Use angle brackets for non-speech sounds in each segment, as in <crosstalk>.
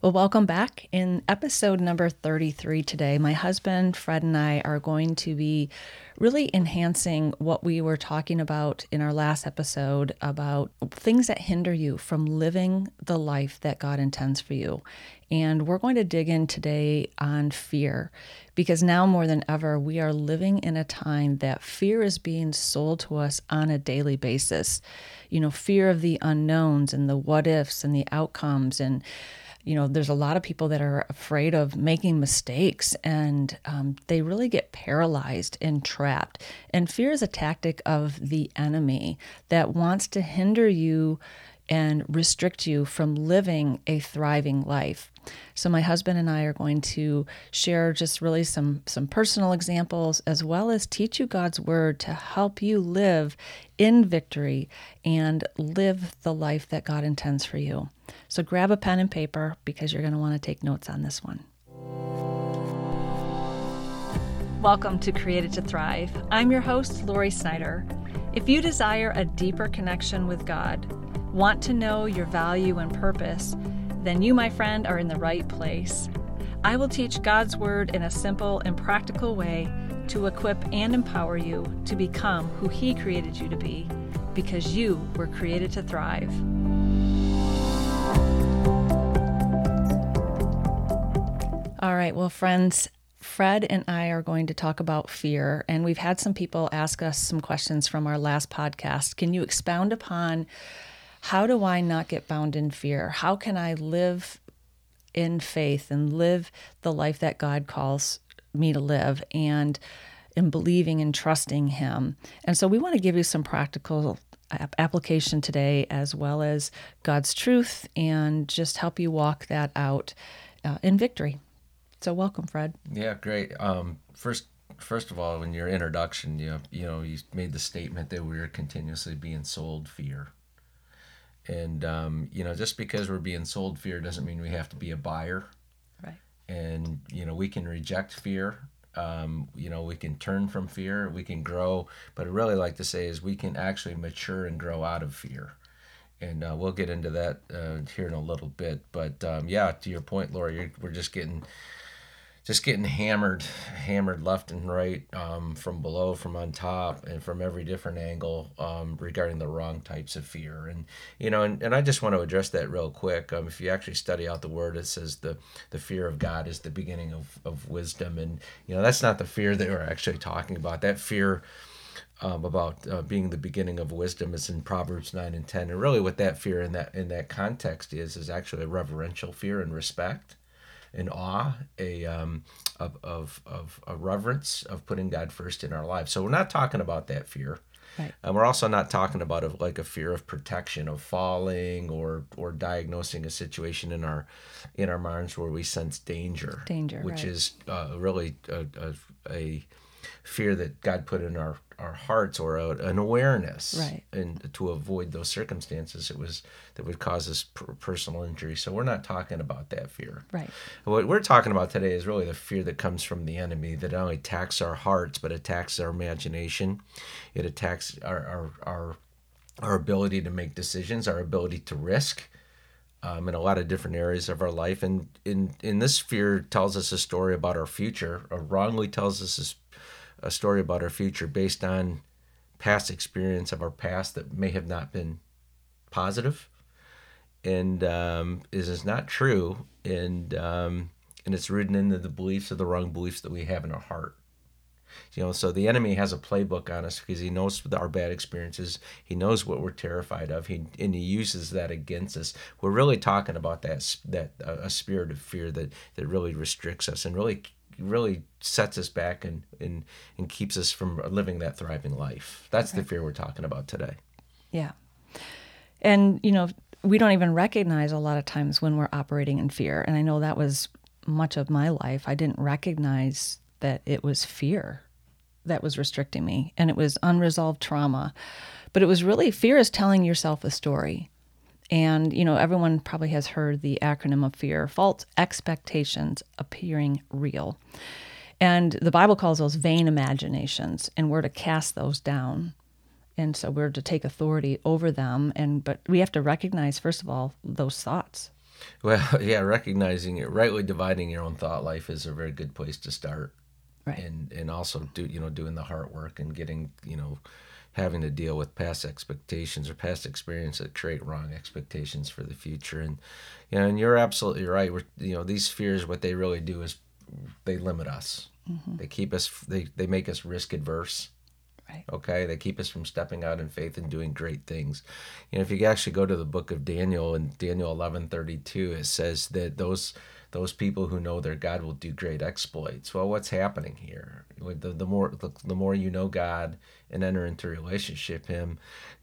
Well, welcome back. In episode number 33 today, my husband, Fred, and I are going to be really enhancing what we were talking about in our last episode about things that hinder you from living the life that God intends for you. And we're going to dig in today on fear because now more than ever, we are living in a time that fear is being sold to us on a daily basis. You know, fear of the unknowns and the what ifs and the outcomes and you know, there's a lot of people that are afraid of making mistakes and um, they really get paralyzed and trapped. And fear is a tactic of the enemy that wants to hinder you and restrict you from living a thriving life. So my husband and I are going to share just really some some personal examples as well as teach you God's word to help you live in victory and live the life that God intends for you. So grab a pen and paper because you're going to want to take notes on this one. Welcome to Created to Thrive. I'm your host, Lori Snyder. If you desire a deeper connection with God, want to know your value and purpose, then you, my friend, are in the right place. I will teach God's Word in a simple and practical way to equip and empower you to become who He created you to be, because you were created to thrive. All right, well, friends, Fred and I are going to talk about fear, and we've had some people ask us some questions from our last podcast. Can you expound upon how do I not get bound in fear? How can I live in faith and live the life that God calls me to live and in believing and trusting Him? And so we want to give you some practical application today as well as God's truth and just help you walk that out uh, in victory. So welcome, Fred. Yeah, great. Um, first, first of all, in your introduction, you you know you made the statement that we are continuously being sold fear. And um, you know, just because we're being sold fear doesn't mean we have to be a buyer. Right. And you know, we can reject fear. Um, you know, we can turn from fear. We can grow. But I really like to say is we can actually mature and grow out of fear. And uh, we'll get into that uh, here in a little bit. But um, yeah, to your point, Lori, we're just getting just getting hammered, hammered left and right um, from below, from on top, and from every different angle um, regarding the wrong types of fear. And you know, and, and I just want to address that real quick. Um, if you actually study out the word, it says the the fear of God is the beginning of, of wisdom, and you know that's not the fear that we're actually talking about. That fear. Um, about uh, being the beginning of wisdom is in Proverbs nine and ten, and really what that fear in that in that context is is actually a reverential fear and respect an awe, a um, of, of, of a reverence of putting God first in our lives. So we're not talking about that fear. Right. And we're also not talking about a, like a fear of protection of falling or or diagnosing a situation in our in our minds where we sense danger. Danger, which right. is uh, really a, a, a fear that God put in our our hearts or a, an awareness. Right. and to avoid those circumstances it was that would cause us personal injury. So we're not talking about that fear. Right. What we're talking about today is really the fear that comes from the enemy that not only attacks our hearts but attacks our imagination. It attacks our our our, our ability to make decisions our ability to risk um, in a lot of different areas of our life. And in, in this fear tells us a story about our future, or wrongly tells us a story about our future based on past experience of our past that may have not been positive. And um, is, is not true. And um, and it's rooted into the beliefs of the wrong beliefs that we have in our heart. You know so the enemy has a playbook on us because he knows our bad experiences he knows what we're terrified of he and he uses that against us. We're really talking about that that uh, a spirit of fear that that really restricts us and really really sets us back and, and, and keeps us from living that thriving life. That's the fear we're talking about today. Yeah. And, you know, we don't even recognize a lot of times when we're operating in fear. And I know that was much of my life. I didn't recognize that it was fear that was restricting me and it was unresolved trauma. But it was really fear is telling yourself a story. And, you know, everyone probably has heard the acronym of fear false expectations appearing real. And the Bible calls those vain imaginations, and we're to cast those down. And so we're to take authority over them. And, but we have to recognize, first of all, those thoughts. Well, <laughs> yeah, recognizing it, rightly dividing your own thought life is a very good place to start. Right. And and also do you know doing the heart work and getting you know having to deal with past expectations or past experience that create wrong expectations for the future. And you know, and you're absolutely right. We're, you know, these fears, what they really do is they limit us. Mm-hmm. They keep us. They they make us risk adverse. Right. Okay, they keep us from stepping out in faith and doing great things. You know, if you actually go to the book of Daniel in Daniel eleven thirty two, it says that those those people who know their God will do great exploits. Well, what's happening here? The, the more the, the more you know God and enter into a relationship Him,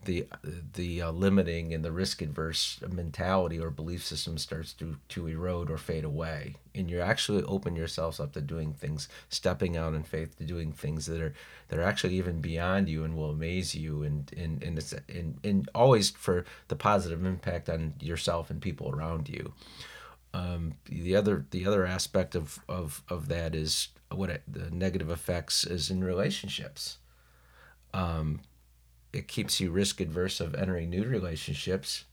the the uh, limiting and the risk adverse mentality or belief system starts to to erode or fade away, and you actually open yourselves up to doing things, stepping out in faith, to doing things that are that are actually even beyond you and will amaze you, and and and it's and, and always for the positive impact on yourself and people around you. Um, the other the other aspect of, of, of that is what it, the negative effects is in relationships. Um, it keeps you risk adverse of entering new relationships,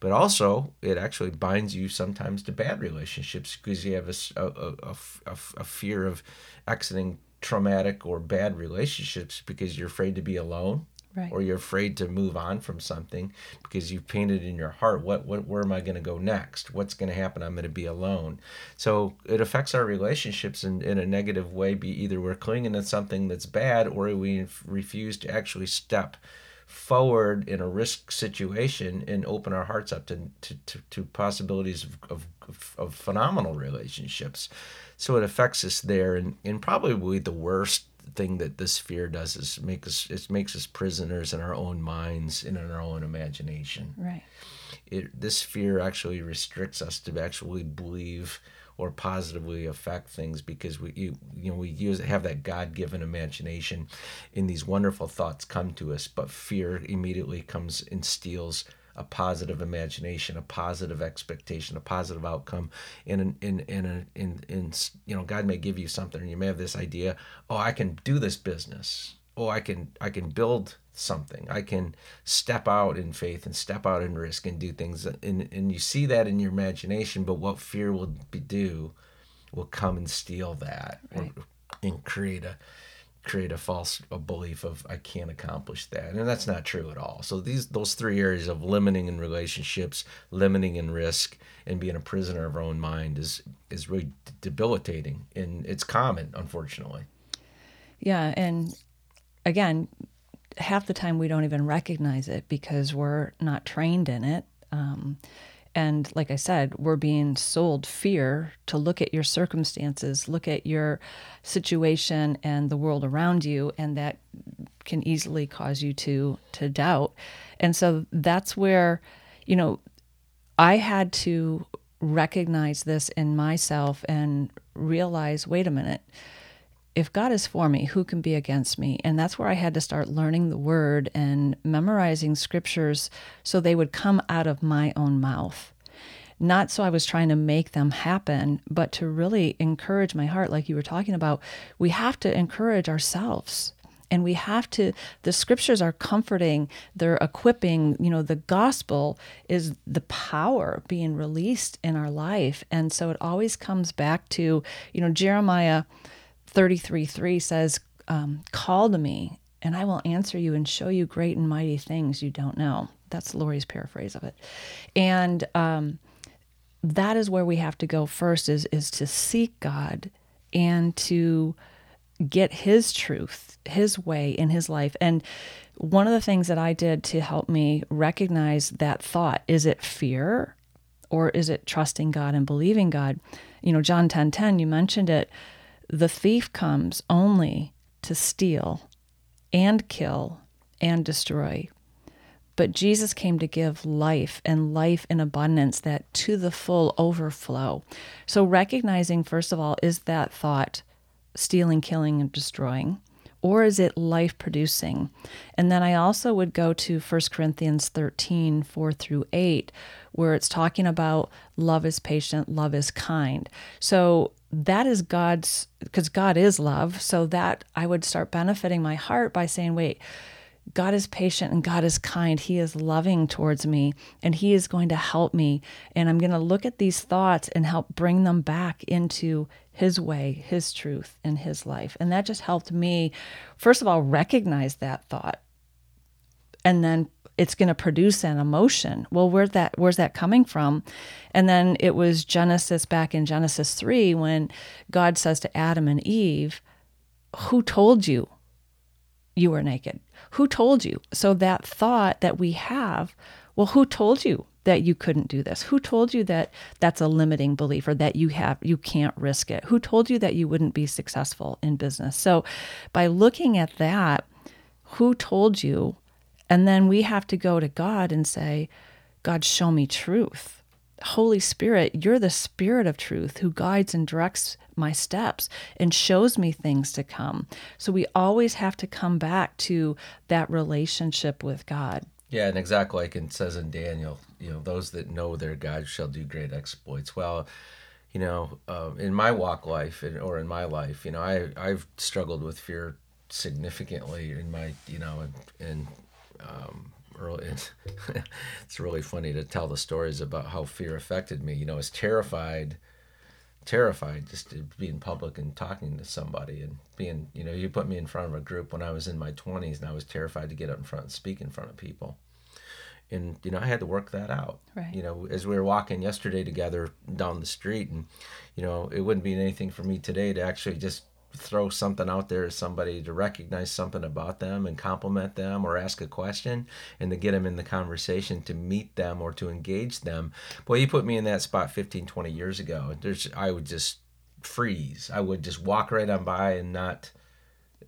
but also it actually binds you sometimes to bad relationships because you have a, a, a, a, a fear of exiting traumatic or bad relationships because you're afraid to be alone right. or you're afraid to move on from something because you've painted in your heart what, what where am I going to go next? What's going to happen? I'm going to be alone. So it affects our relationships in, in a negative way. Be either we're clinging to something that's bad or we refuse to actually step forward in a risk situation and open our hearts up to, to, to, to possibilities of, of, of, phenomenal relationships. So it affects us there. And, and probably the worst thing that this fear does is make us it makes us prisoners in our own minds and in our own imagination. Right. It this fear actually restricts us to actually believe or positively affect things because we you, you know we use have that God-given imagination and these wonderful thoughts come to us but fear immediately comes and steals a positive imagination, a positive expectation, a positive outcome. In in in in in, you know, God may give you something, and you may have this idea. Oh, I can do this business. Oh, I can I can build something. I can step out in faith and step out in risk and do things. And and you see that in your imagination. But what fear will be do, will come and steal that, right. or, and create a create a false a belief of I can't accomplish that, and that's not true at all. So these those three areas of limiting in relationships, limiting in risk, and being a prisoner of our own mind is is really debilitating, and it's common, unfortunately. Yeah, and again, half the time we don't even recognize it because we're not trained in it. Um, and like I said, we're being sold fear to look at your circumstances, look at your situation and the world around you, and that can easily cause you to to doubt. And so that's where, you know, I had to recognize this in myself and realize, wait a minute, if God is for me, who can be against me? And that's where I had to start learning the word and memorizing scriptures so they would come out of my own mouth. Not so I was trying to make them happen, but to really encourage my heart, like you were talking about. We have to encourage ourselves. And we have to, the scriptures are comforting, they're equipping. You know, the gospel is the power being released in our life. And so it always comes back to, you know, Jeremiah 33 3 says, um, Call to me, and I will answer you and show you great and mighty things you don't know. That's Lori's paraphrase of it. And um, that is where we have to go first is, is to seek God and to get his truth, his way in his life. And one of the things that I did to help me recognize that thought is it fear or is it trusting God and believing God? You know, John 10 10, you mentioned it the thief comes only to steal and kill and destroy. But Jesus came to give life and life in abundance, that to the full overflow. So, recognizing, first of all, is that thought stealing, killing, and destroying? Or is it life producing? And then I also would go to 1 Corinthians 13, 4 through 8, where it's talking about love is patient, love is kind. So that is God's, because God is love. So that I would start benefiting my heart by saying, wait, God is patient and God is kind. He is loving towards me and He is going to help me. And I'm going to look at these thoughts and help bring them back into His way, His truth, and His life. And that just helped me, first of all, recognize that thought. And then it's going to produce an emotion. Well, where's that where's that coming from? And then it was Genesis back in Genesis 3 when God says to Adam and Eve, "Who told you you were naked? Who told you?" So that thought that we have, well, who told you that you couldn't do this? Who told you that that's a limiting belief or that you have you can't risk it? Who told you that you wouldn't be successful in business? So by looking at that, who told you and then we have to go to God and say, God, show me truth. Holy Spirit, you're the Spirit of truth who guides and directs my steps and shows me things to come. So we always have to come back to that relationship with God. Yeah, and exactly like it says in Daniel, you know, those that know their God shall do great exploits. Well, you know, uh, in my walk life or in my life, you know, I I've struggled with fear significantly in my, you know, and, and um, early. <laughs> It's, really funny to tell the stories about how fear affected me. You know, I was terrified, terrified just to be in public and talking to somebody and being, you know, you put me in front of a group when I was in my 20s and I was terrified to get up in front and speak in front of people. And, you know, I had to work that out. Right. You know, as we were walking yesterday together down the street, and, you know, it wouldn't be anything for me today to actually just throw something out there to somebody to recognize something about them and compliment them or ask a question and to get them in the conversation to meet them or to engage them. Boy you put me in that spot 15 20 years ago there's i would just freeze. I would just walk right on by and not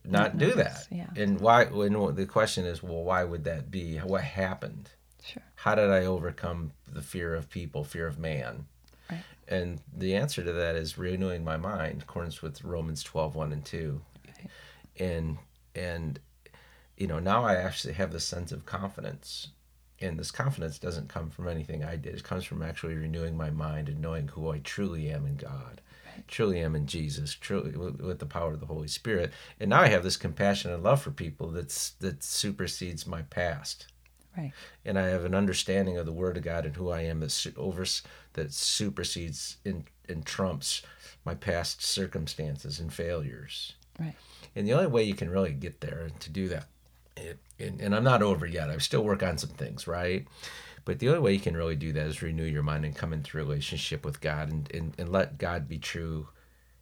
not, do that. yeah. and why when the question is well why would that be? What happened? Sure. How did i overcome the fear of people fear of man and the answer to that is renewing my mind, according with Romans 12, 1 and 2. Okay. And and you know, now I actually have this sense of confidence. And this confidence doesn't come from anything I did. It comes from actually renewing my mind and knowing who I truly am in God. Right. Truly am in Jesus, truly with, with the power of the Holy Spirit. And now I have this compassion and love for people that's that supersedes my past. Right. And I have an understanding of the Word of God and who I am that over that supersedes and, and trumps my past circumstances and failures. Right. And the only way you can really get there and to do that, it, and, and I'm not over yet. I still work on some things, right? But the only way you can really do that is renew your mind and come into relationship with God and, and, and let God be true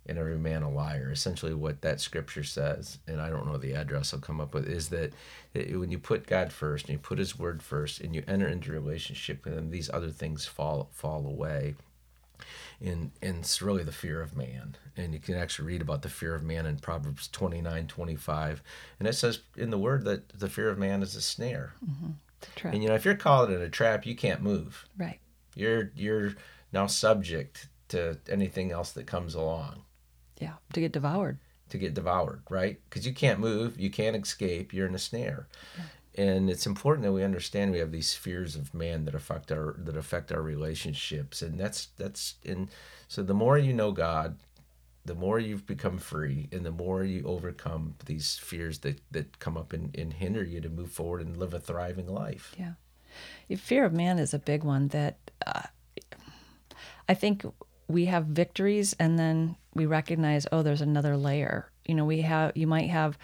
and every man a liar. Essentially, what that scripture says, and I don't know the address I'll come up with, is that when you put God first and you put His Word first and you enter into relationship with Him, these other things fall fall away. And, and it's really the fear of man. And you can actually read about the fear of man in Proverbs 29 25. And it says in the Word that the fear of man is a snare. Mm-hmm. And you know, if you're caught in a trap, you can't move. Right. You're you're now subject to anything else that comes along. Yeah, to get devoured. To get devoured, right? Because you can't move, you can't escape, you're in a snare. Yeah. And it's important that we understand we have these fears of man that affect our that affect our relationships, and that's that's and so the more you know God, the more you've become free, and the more you overcome these fears that that come up and, and hinder you to move forward and live a thriving life. Yeah, fear of man is a big one that uh, I think we have victories and then we recognize oh there's another layer. You know we have you might have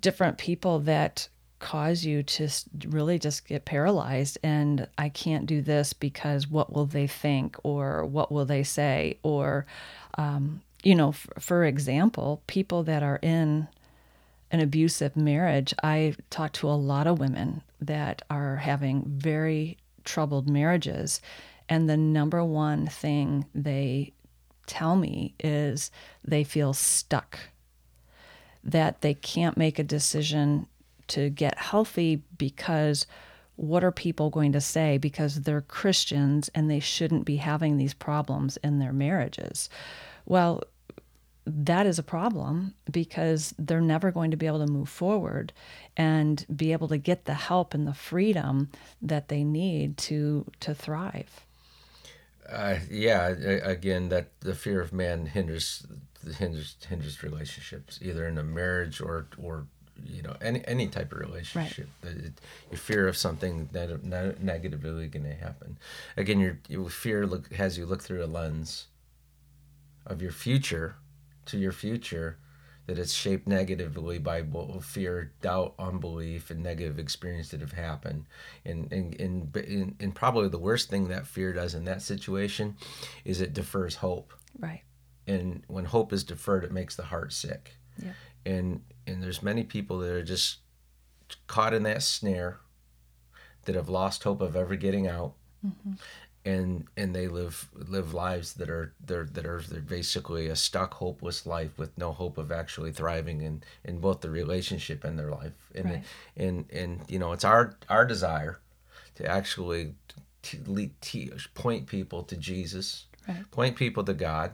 different people that cause you to really just get paralyzed and i can't do this because what will they think or what will they say? Or um, you know f- for example people that are in an abusive marriage i talk to a lot of women that are having very troubled marriages and the number one thing they tell me is they feel stuck, that they can't make a decision to get healthy because what are people going to say because they're Christians and they shouldn't be having these problems in their marriages? Well, that is a problem because they're never going to be able to move forward and be able to get the help and the freedom that they need to to thrive. Uh, yeah, again, that the fear of man hinders hinders hinders relationships, either in a marriage or or you know any any type of relationship. Right. It, your fear of something that ne- negatively going to happen. Again, your, your fear look has you look through a lens of your future to your future that it's shaped negatively by fear, doubt, unbelief, and negative experience that have happened. And, and, and, and, probably the worst thing that fear does in that situation is it defers hope. Right. And when hope is deferred, it makes the heart sick. Yeah. And, and there's many people that are just caught in that snare that have lost hope of ever getting out. Mm-hmm and and they live live lives that are they're that are they're basically a stuck hopeless life with no hope of actually thriving in in both the relationship and their life and right. and and you know it's our our desire to actually to, to point people to Jesus right. point people to God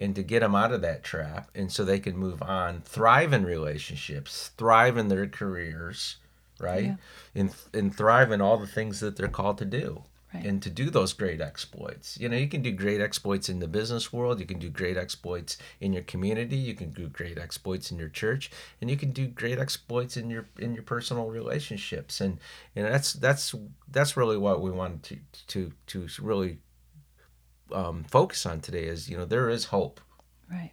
and to get them out of that trap and so they can move on thrive in relationships thrive in their careers right yeah. and and thrive in all the things that they're called to do right. and to do those great exploits. You know, you can do great exploits in the business world, you can do great exploits in your community, you can do great exploits in your church, and you can do great exploits in your in your personal relationships. And and that's that's that's really what we want to to to really um, focus on today is you know there is hope. Right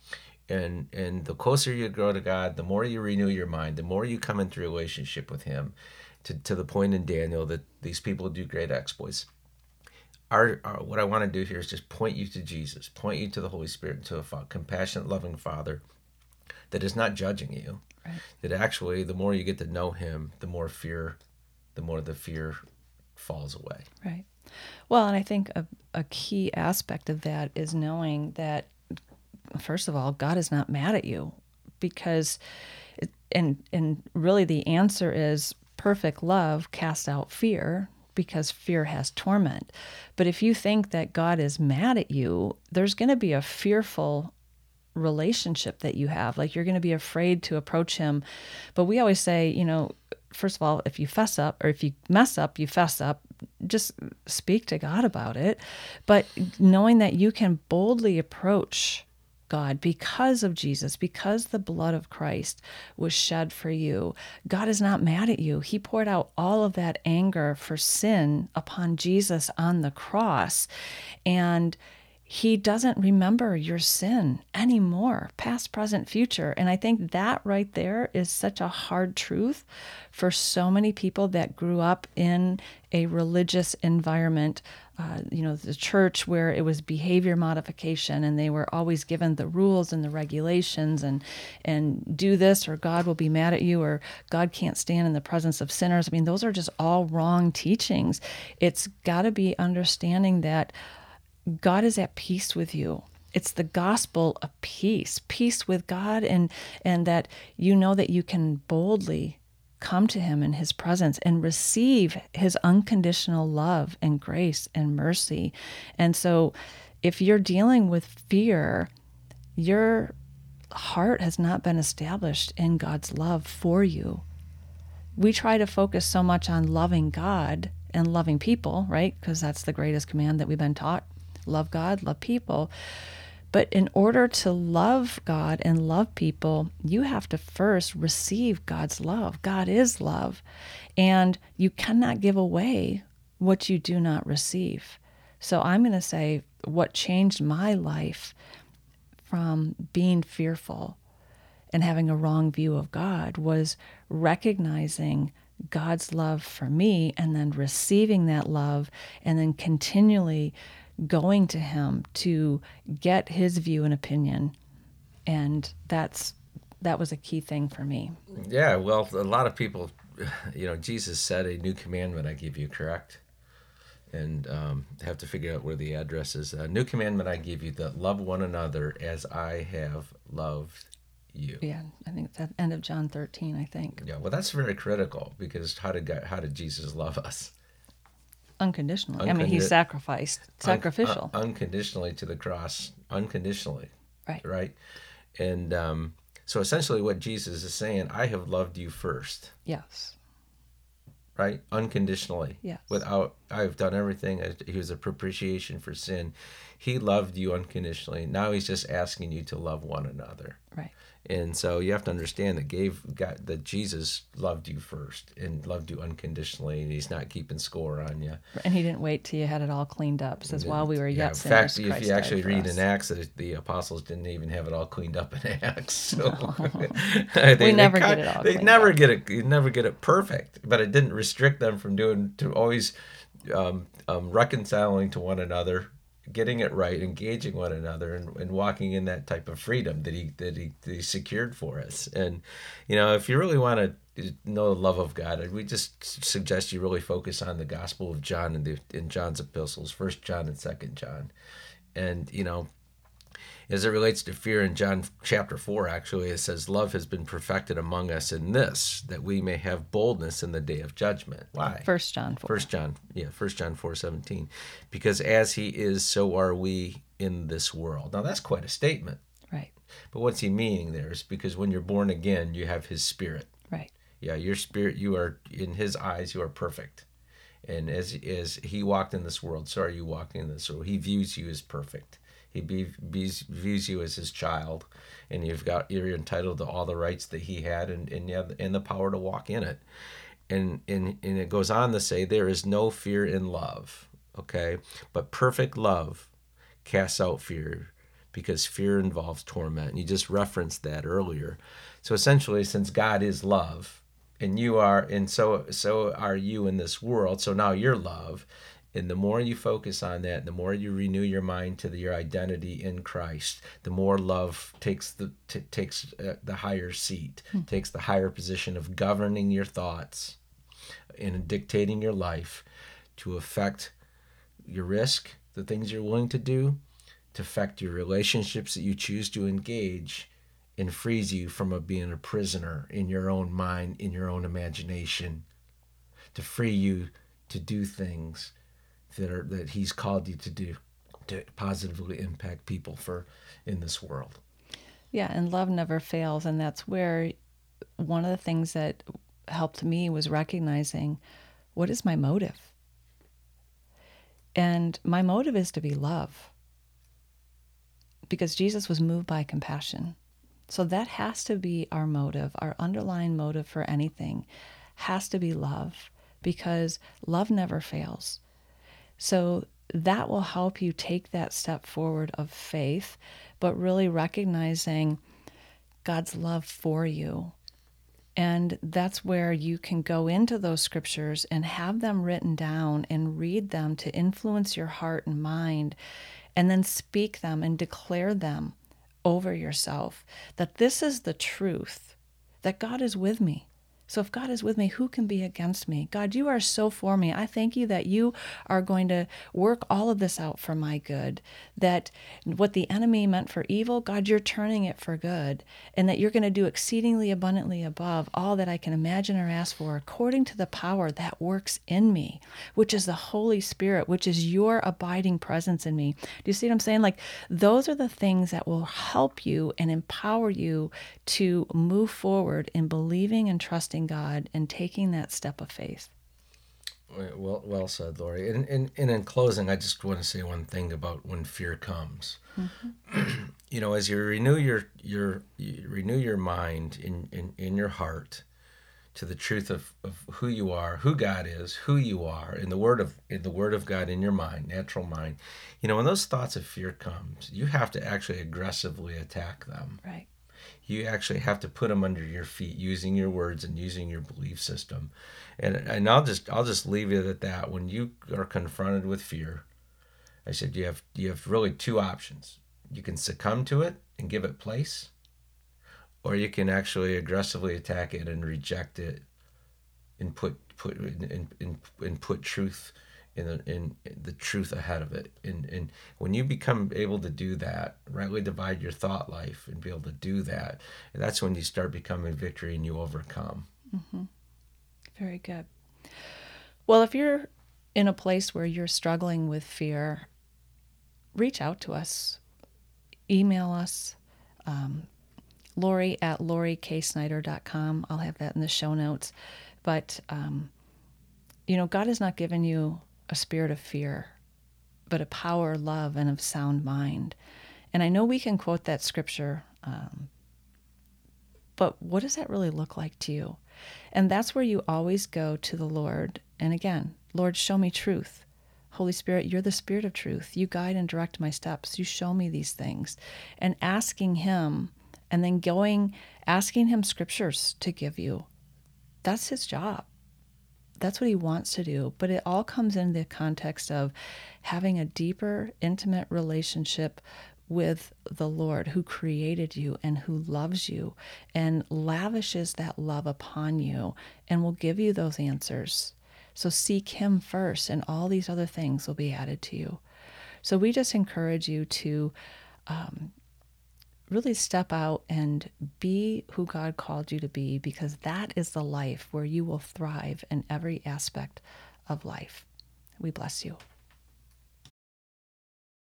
and and the closer you grow to God, the more you renew your mind, the more you come into relationship with Him, to, to the point in Daniel that these people do great exploits our, our, what I want to do here is just point you to Jesus, point you to the Holy Spirit, to a fa- compassionate, loving Father that is not judging you. Right. That actually, the more you get to know Him, the more fear, the more the fear falls away. Right. Well, and I think a, a key aspect of that is knowing that, first of all, God is not mad at you because, it, and and really the answer is perfect love casts out fear because fear has torment. But if you think that God is mad at you, there's going to be a fearful relationship that you have. Like you're going to be afraid to approach him. But we always say, you know, first of all, if you fess up or if you mess up, you fess up. Just speak to God about it. But knowing that you can boldly approach God because of Jesus, because the blood of Christ was shed for you. God is not mad at you. He poured out all of that anger for sin upon Jesus on the cross. And he doesn't remember your sin anymore, past, present, future. And I think that right there is such a hard truth for so many people that grew up in a religious environment. Uh, you know, the church where it was behavior modification and they were always given the rules and the regulations and and do this or God will be mad at you or God can't stand in the presence of sinners. I mean, those are just all wrong teachings. It's got to be understanding that God is at peace with you. It's the gospel of peace, peace with God, and, and that you know that you can boldly come to Him in His presence and receive His unconditional love and grace and mercy. And so, if you're dealing with fear, your heart has not been established in God's love for you. We try to focus so much on loving God and loving people, right? Because that's the greatest command that we've been taught love God, love people. But in order to love God and love people, you have to first receive God's love. God is love. And you cannot give away what you do not receive. So I'm going to say what changed my life from being fearful and having a wrong view of God was recognizing God's love for me and then receiving that love and then continually going to him to get his view and opinion and that's that was a key thing for me. Yeah well a lot of people <sighs> you know jesus said a new commandment i give you correct? And um, have to figure out where the address is. A new commandment i give you that love one another as i have loved you. Yeah i think it's at end of john 13 i think. Yeah well that's very critical because how did God, how did jesus love us unconditionally. Uncondi- I mean, he sacrificed, sacrificial, un- uh, unconditionally to the cross, unconditionally. Right. Right. And um, so essentially, what Jesus is saying, I have loved you first. Yes. Right. Unconditionally. Yes. Without I've done everything. He was a propitiation for sin. He loved you unconditionally. Now he's just asking you to love one another. Right. And so you have to understand that gave God that Jesus loved you first and loved you unconditionally, and He's not keeping score on you. And He didn't wait till you had it all cleaned up. Says while we were yeah, yet sinners, in fact, Christ if you actually read us. in Acts, the apostles didn't even have it all cleaned up in <laughs> Acts. So <laughs> We never cut- get it all They never up. get it. You never get it perfect, but it didn't restrict them from doing to always um, um, reconciling to one another, getting it right, engaging one another, and, and walking in that type of freedom that he that he, that he secured for us. And you know, if you really want to know the love of God, we just suggest you really focus on the Gospel of John and the in John's epistles, First John and Second John, and you know. As it relates to fear in John chapter 4, actually, it says, Love has been perfected among us in this, that we may have boldness in the day of judgment. Why? First John 4. First John, yeah, First John four seventeen, because as he is, so are we in this world. Now that's quite a statement. Right. But what's he meaning there is because when you're born again, you have his spirit. Right. Yeah, your spirit, you are in his eyes, you are perfect. And as as he walked in this world, so are you walking in this world. He views you as perfect. He be, views, views you as his child, and you've got you're entitled to all the rights that he had, and and you have and the power to walk in it. And and and it goes on to say there is no fear in love, okay, but perfect love casts out fear, because fear involves torment. And you just referenced that earlier. So essentially, since God is love, and you are, and so so are you in this world. So now you're love, and the more you focus on that, the more you renew your mind to the, your identity in Christ, the more love takes the t- takes uh, the higher seat, takes the higher position of governing your thoughts and dictating your life to affect your risk, the things you're willing to do, to affect your relationships that you choose to engage, and frees you from a, being a prisoner in your own mind, in your own imagination, to free you to do things that are that He's called you to do, to positively impact people for in this world. Yeah, and love never fails. And that's where one of the things that helped me was recognizing what is my motive? And my motive is to be love because Jesus was moved by compassion. So that has to be our motive, our underlying motive for anything has to be love because love never fails. So that will help you take that step forward of faith, but really recognizing God's love for you. And that's where you can go into those scriptures and have them written down and read them to influence your heart and mind, and then speak them and declare them over yourself that this is the truth, that God is with me. So if God is with me, who can be against me? God, you are so for me. I thank you that you are going to work all of this out for my good. That what the enemy meant for evil, God, you're turning it for good. And that you're going to do exceedingly abundantly above all that I can imagine or ask for, according to the power that works in me, which is the Holy Spirit, which is your abiding presence in me. Do you see what I'm saying? Like, those are the things that will help you and empower you to move forward in believing and trusting God and taking that step of faith. Well, well said, Lori. And, and, and in closing, I just want to say one thing about when fear comes. Mm-hmm. you know, as you renew your your you renew your mind in, in, in your heart to the truth of, of who you are, who God is, who you are, in the word of in the word of God in your mind, natural mind. You know, when those thoughts of fear comes, you have to actually aggressively attack them Right. You actually have to put them under your feet using your words and using your belief system. And and I'll just I'll just leave it at that. When you are confronted with fear I said you have you have really two options. You can succumb to it and give it place or you can actually aggressively attack it and reject it and put put and, and, and put truth in the, in the truth ahead of it and and when you become able to do that rightly divide your thought life and be able to do that that's when you start becoming victory and you overcome Very good. Well, if you're in a place where you're struggling with fear, reach out to us. Email us, um, Lori at loriksnyder.com. I'll have that in the show notes. But, um, you know, God has not given you a spirit of fear, but a power, love, and of sound mind. And I know we can quote that scripture, um, but what does that really look like to you? And that's where you always go to the Lord. And again, Lord, show me truth. Holy Spirit, you're the Spirit of truth. You guide and direct my steps. You show me these things. And asking Him and then going, asking Him scriptures to give you. That's His job. That's what He wants to do. But it all comes in the context of having a deeper, intimate relationship with the Lord who created you and who loves you and lavishes that love upon you and will give you those answers. So seek Him first, and all these other things will be added to you. So we just encourage you to um, really step out and be who God called you to be because that is the life where you will thrive in every aspect of life. We bless you.